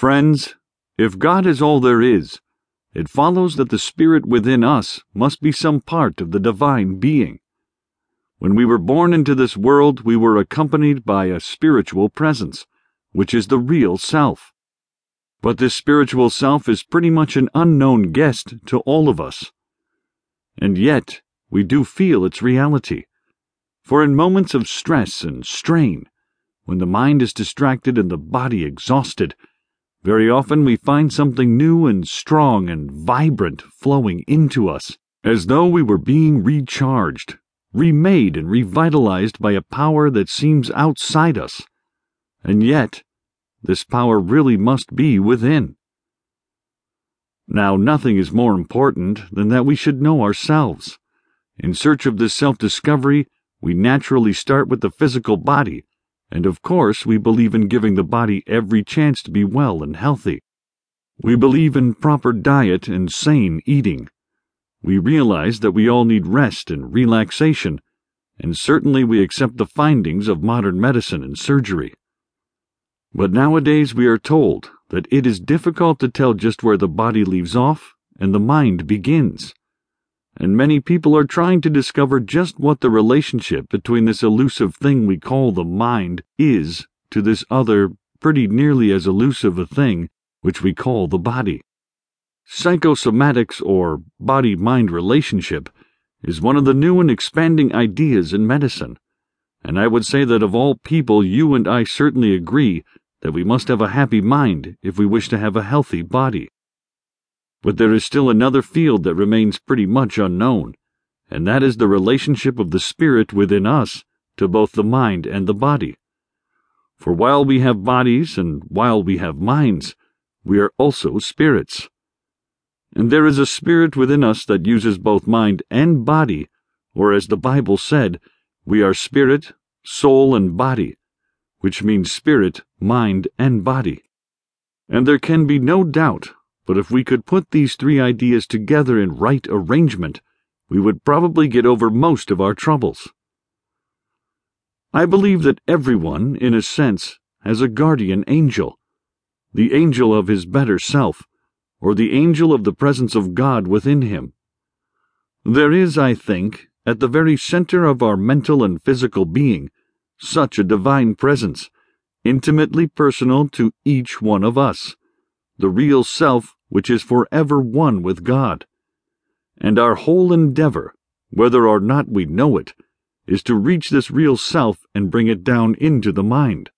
Friends, if God is all there is, it follows that the Spirit within us must be some part of the divine being. When we were born into this world, we were accompanied by a spiritual presence, which is the real self. But this spiritual self is pretty much an unknown guest to all of us. And yet, we do feel its reality. For in moments of stress and strain, when the mind is distracted and the body exhausted, very often we find something new and strong and vibrant flowing into us, as though we were being recharged, remade and revitalized by a power that seems outside us. And yet, this power really must be within. Now, nothing is more important than that we should know ourselves. In search of this self discovery, we naturally start with the physical body and of course, we believe in giving the body every chance to be well and healthy. We believe in proper diet and sane eating. We realize that we all need rest and relaxation, and certainly we accept the findings of modern medicine and surgery. But nowadays we are told that it is difficult to tell just where the body leaves off and the mind begins and many people are trying to discover just what the relationship between this elusive thing we call the mind is to this other, pretty nearly as elusive a thing, which we call the body. Psychosomatics, or body mind relationship, is one of the new and expanding ideas in medicine, and I would say that of all people, you and I certainly agree that we must have a happy mind if we wish to have a healthy body. But there is still another field that remains pretty much unknown, and that is the relationship of the spirit within us to both the mind and the body. For while we have bodies and while we have minds, we are also spirits. And there is a spirit within us that uses both mind and body, or as the Bible said, we are spirit, soul, and body, which means spirit, mind, and body. And there can be no doubt but if we could put these three ideas together in right arrangement, we would probably get over most of our troubles. I believe that everyone, in a sense, has a guardian angel, the angel of his better self, or the angel of the presence of God within him. There is, I think, at the very center of our mental and physical being, such a divine presence, intimately personal to each one of us, the real self which is forever one with God. And our whole endeavor, whether or not we know it, is to reach this real self and bring it down into the mind.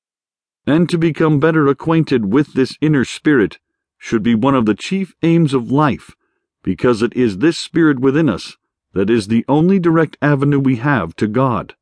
And to become better acquainted with this inner spirit should be one of the chief aims of life, because it is this spirit within us that is the only direct avenue we have to God.